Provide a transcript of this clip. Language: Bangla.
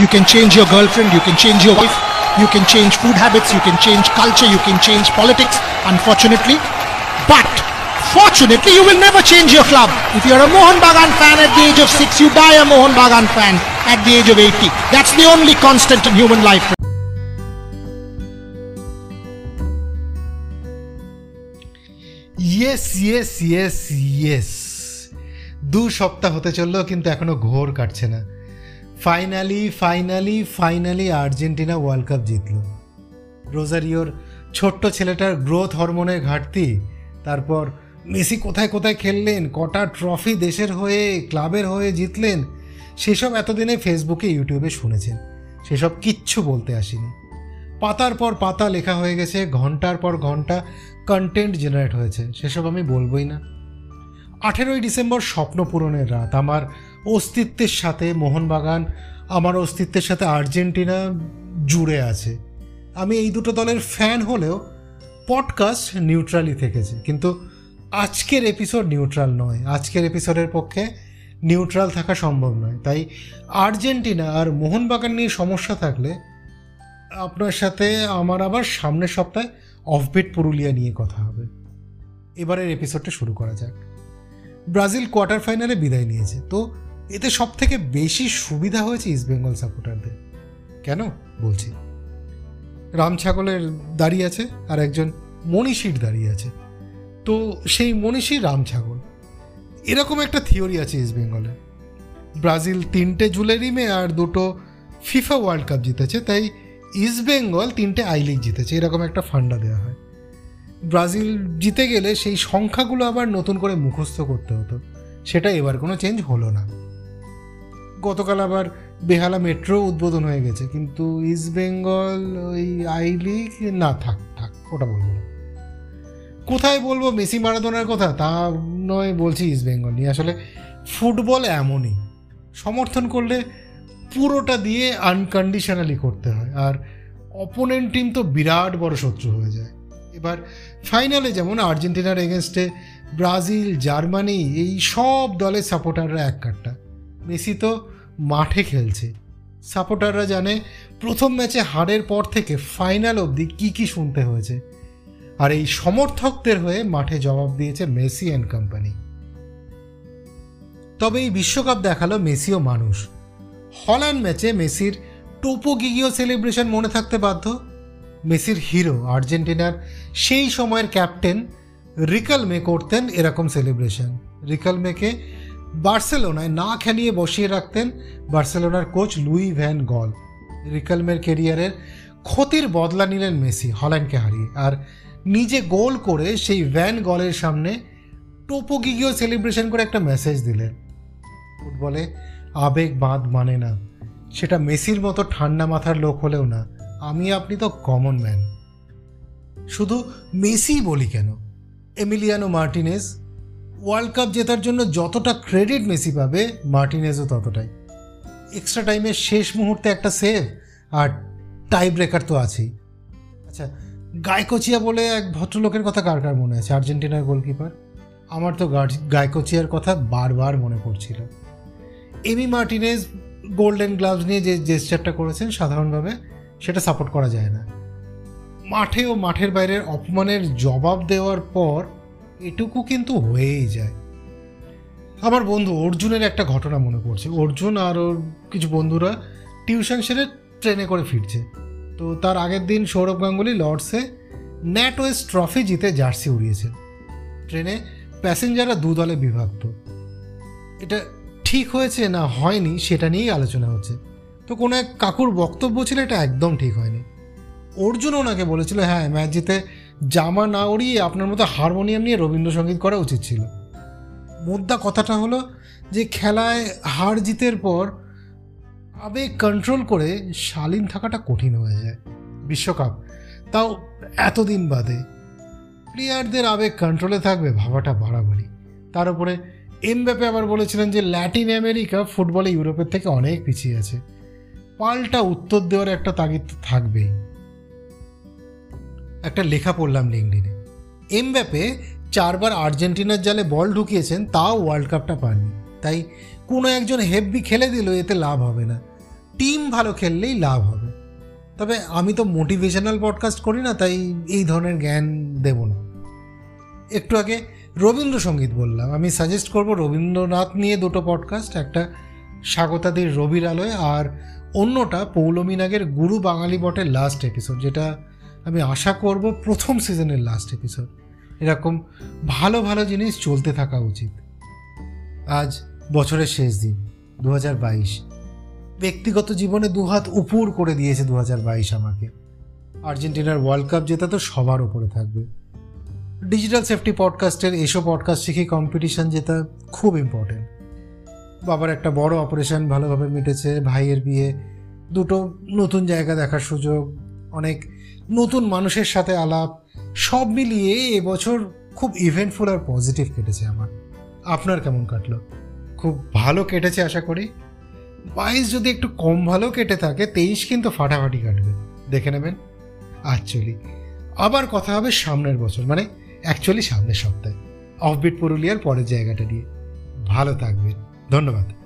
You can change your girlfriend, you can change your wife, you can change food habits, you can change culture, you can change politics, unfortunately. But fortunately, you will never change your club. If you're a Mohan Bagan fan at the age of 6, you die a Mohan Bagan fan at the age of 80. That's the only constant in human life. Yes yes yes yes দু সপ্তাহ হতে চললেও কিন্তু এখনো ঘোর কাটছে না finally finally finally Argentina world cup জিতল। রোজারিওর ছোট্ট ছেলেটার গ্রোথ হরমোনের ঘাটতি, তারপর মেসি কোথায় কোথায় খেললেন, কটা ট্রফি দেশের হয়ে ক্লাবের হয়ে জিতলেন, সেসব এতদিনে ফেসবুকে ইউটিউবে শুনেছেন। সেসব কিচ্ছু বলতে আসিনি। পাতার পর পাতা লেখা হয়ে গেছে, ঘণ্টার পর ঘণ্টা কন্টেন্ট জেনারেট হয়েছে। সেসব আমি বলবই না। আঠেরোই ডিসেম্বর স্বপ্ন পূরণের রাত। আমার অস্তিত্বের সাথে মোহনবাগান, আমার অস্তিত্বের সাথে আর্জেন্টিনা জুড়ে আছে। আমি এই দুটো দলের ফ্যান হলেও পডকাস্ট নিউট্রালি থেকেছে। কিন্তু আজকের এপিসোড নিউট্রাল নয়। আজকের এপিসোডের পক্ষে নিউট্রাল থাকা সম্ভব নয়। তাই আর্জেন্টিনা আর মোহনবাগান নিয়ে সমস্যা থাকলে আপনার সাথে আমার আবার সামনের সপ্তাহে অফবিট পুরুলিয়া নিয়ে কথা হবে। এবারের এপিসোডটা শুরু করা যাক। ব্রাজিল কোয়ার্টার ফাইনালে বিদায় নিয়েছে। তো এতে সব থেকে বেশি সুবিধা হয়েছে ইস্টবেঙ্গল সাপোর্টারদের কেন? বলছি। রাম ছাগলের দাঁড়িয়ে আছে আর একজন মনীষীর দাঁড়িয়ে আছে। তো সেই মনীষী রাম ছাগল। এরকম একটা থিওরি আছে ইস্টবেঙ্গলে ব্রাজিল তিনটে জুলেরিমে আর দুটো ফিফা ওয়ার্ল্ড কাপ জিতেছে, তাই ইস্টবেঙ্গল তিনটে আই লিগ জিতেছে। এরকম একটা ফান্ডা দেওয়া হয়। ব্রাজিল জিতে গেলে সেই সংখ্যাগুলো আবার নতুন করে মুখস্থ করতে হতো। সেটা এবার কোনো চেঞ্জ হলো না। গতকাল আবার বেহালা মেট্রো উদ্বোধন হয়ে গেছে, কিন্তু ইস্টবেঙ্গল ওই আই লিগ না থাক থাক, ওটা বলব কোথায় বলব মেসি মারাদোনার কথা? তা নয় বলছি ইস্টবেঙ্গল নিয়ে। আসলে ফুটবল এমনই, সমর্থন করলে পুরোটা দিয়ে আনকন্ডিশনালি করতে হয়, আর অপোনেন্ট টিম তো বিরাট বড় শত্রু হয়ে যায়। এবার ফাইনালে যেমন আর্জেন্টিনার এগেনস্টে ব্রাজিল, জার্মানি, এই সব দলের সাপোর্টাররা এক কাটটা। মেসি তো মাঠে খেলছে। সাপোর্টাররা জানে প্রথম ম্যাচে হারের পর থেকে ফাইনাল অবধি কী কী শুনতে হয়েছে। আর এই সমর্থকদের হয়ে মাঠে জবাব দিয়েছে মেসি অ্যান্ড কোম্পানি তবে এই বিশ্বকাপ দেখাল মেসিও মানুষ। হল্যান্ড ম্যাচে মেসির টোপো গিগিও সেলিব্রেশন মনে থাকতে বাধ্য। মেসির হিরো আর্জেন্টিনার সেই সময়ের ক্যাপ্টেন রিকাল মে করতেন এরকম সেলিব্রেশন। রিকাল মেকে বার্সেলোনায় না খেলিয়ে বসিয়ে রাখতেন বার্সেলোনার কোচ লুই ভ্যান গল। রিকালমের কেরিয়ারের ক্ষতির বদলা নিলেন মেসি, হল্যান্ডকে হারিয়ে। আর নিজে গোল করে সেই ভ্যান গলের সামনে টোপো টোপোগিগিও সেলিব্রেশন করে একটা মেসেজ দিলেন। ফুটবলে আবেগ বাঁধ মানে না। সেটা মেসির মতো ঠান্ডা মাথার লোক হলেও না। আমি, আপনি তো কমন ম্যান শুধু মেসি বলি কেন? এমিলিয়ানো মার্টিনেজ ওয়ার্ল্ড কাপ জেতার জন্য যতটা ক্রেডিট মেসি পাবে, মার্টিনেজও ততটাই। এক্সট্রা টাইমের শেষ মুহূর্তে একটা সেভ আর টাই ব্রেকার তো আছেই। আচ্ছা গায়কোচিয়া বলে এক ভদ্রলোকের কথা কার কার মনে আছে? আর্জেন্টিনার গোলকিপার আমার তো গায়কোচিয়ার কথা বারবার মনে পড়ছিল। এমি মার্টিনেজ গোল্ডেন গ্লাভস নিয়ে যে জেস্টারটা করেছেন সাধারণভাবে, সেটা সাপোর্ট করা যায় না। মাঠে ও মাঠের বাইরের অপমানের জবাব দেওয়ার পর এটুকু কিন্তু হয়েই যায়। আমার বন্ধু অর্জুনের একটা ঘটনা মনে পড়ছে। অর্জুন আর ওর কিছু বন্ধুরা টিউশন সেরে ট্রেনে করে ফিরছে। তো তার আগের দিন সৌরভ গাঙ্গুলি লর্ডসে ন্যাট ওয়েস্ট ট্রফি জিতে জার্সি উড়িয়েছে ট্রেনে প্যাসেঞ্জাররা দু দলে বিভক্ত। এটা ঠিক হয়েছে না হয়নি সেটা নিয়েই আলোচনা হচ্ছে। তো কোনো এক কাকুর বক্তব্য ছিল এটা একদম ঠিক হয়নি। অর্জুন ওনাকে বলেছিল হ্যাঁ ম্যাচ জিতে জামা না উড়িয়ে আপনার মতো হারমোনিয়াম নিয়ে রবীন্দ্রসঙ্গীত করা উচিত ছিল। মুদ্রা কথাটা হলো যে, খেলায় হার জিতের পর আবেগ কন্ট্রোল করে শালীন থাকাটা কঠিন হয়ে যায় বিশ্বকাপ। তাও এতদিন বাদে। প্লেয়ারদের আবেগ কন্ট্রোলে থাকবে ভাবাটা বাড়াবাড়ি। তার উপরে এমব্যাপে আবার বলেছিলেন যে ল্যাটিন আমেরিকা ফুটবলে ইউরোপের থেকে অনেক পিছিয়ে আছে। পাল্টা উত্তর দেওয়ার একটা তাগিদ থাকবেই। একটা লেখা পড়লাম লিঙ্কডিনে এমব্যাপে চারবার আর্জেন্টিনার জালে বল ঢুকিয়েছেন, তাও ওয়ার্ল্ড কাপটা পাননি। তাই কোনো একজন হেভি খেলে দিল, এতে লাভ হবে না। টিম ভালো খেললেই লাভ হবে। তবে আমি তো মোটিভেশনাল পডকাস্ট করি না, তাই এই ধরনের জ্ঞান দেব না। একটু আগে রবীন্দ্রসঙ্গীত বললাম। আমি সাজেস্ট করব রবীন্দ্রনাথ নিয়ে দুটো পডকাস্ট, একটা স্বাগতাদির রবির আলোয় আর অন্যটা পৌলমী নাগের গুরু বাঙালি বটের লাস্ট এপিসোড যেটা আমি আশা করব প্রথম সিজনের লাস্ট এপিসোড এরকম ভালো ভালো জিনিস চলতে থাকা উচিত। আজ বছরের শেষ দিন দু হাজার বাইশ। ব্যক্তিগত জীবনে দুহাত উপুর করে দিয়েছে দু হাজার বাইশ আমাকে। আর্জেন্টিনার ওয়ার্ল্ড কাপ জেতা তো সবার ওপরে থাকবে। ডিজিটাল সেফটি পডকাস্টের এসব পডকাস্ট শিখে কম্পিটিশন জেতা খুব ইম্পর্টেন্ট বাবার একটা বড় অপারেশন ভালোভাবে মিটেছে, ভাইয়ের বিয়ে, দুটো নতুন জায়গা দেখার সুযোগ অনেক নতুন মানুষের সাথে আলাপ, সব মিলিয়ে এবছর খুব ইভেন্টফুল আর পজিটিভ কেটেছে আমার। আপনার কেমন কাটলো? খুব ভালো কেটেছে আশা করি। বাইশ যদি একটু কম ভালো কেটে থাকে, তেইশ কিন্তু ফাটাফাটি কাটবে। দেখে নেবেন। অ্যাকচুয়ালি আবার কথা হবে সামনের বছর মানে অ্যাকচুয়ালি সামনের সপ্তাহে। অফবিট পুরুলিয়ার পরের জায়গাটা নিয়ে। ভালো থাকবেন। ধন্যবাদ।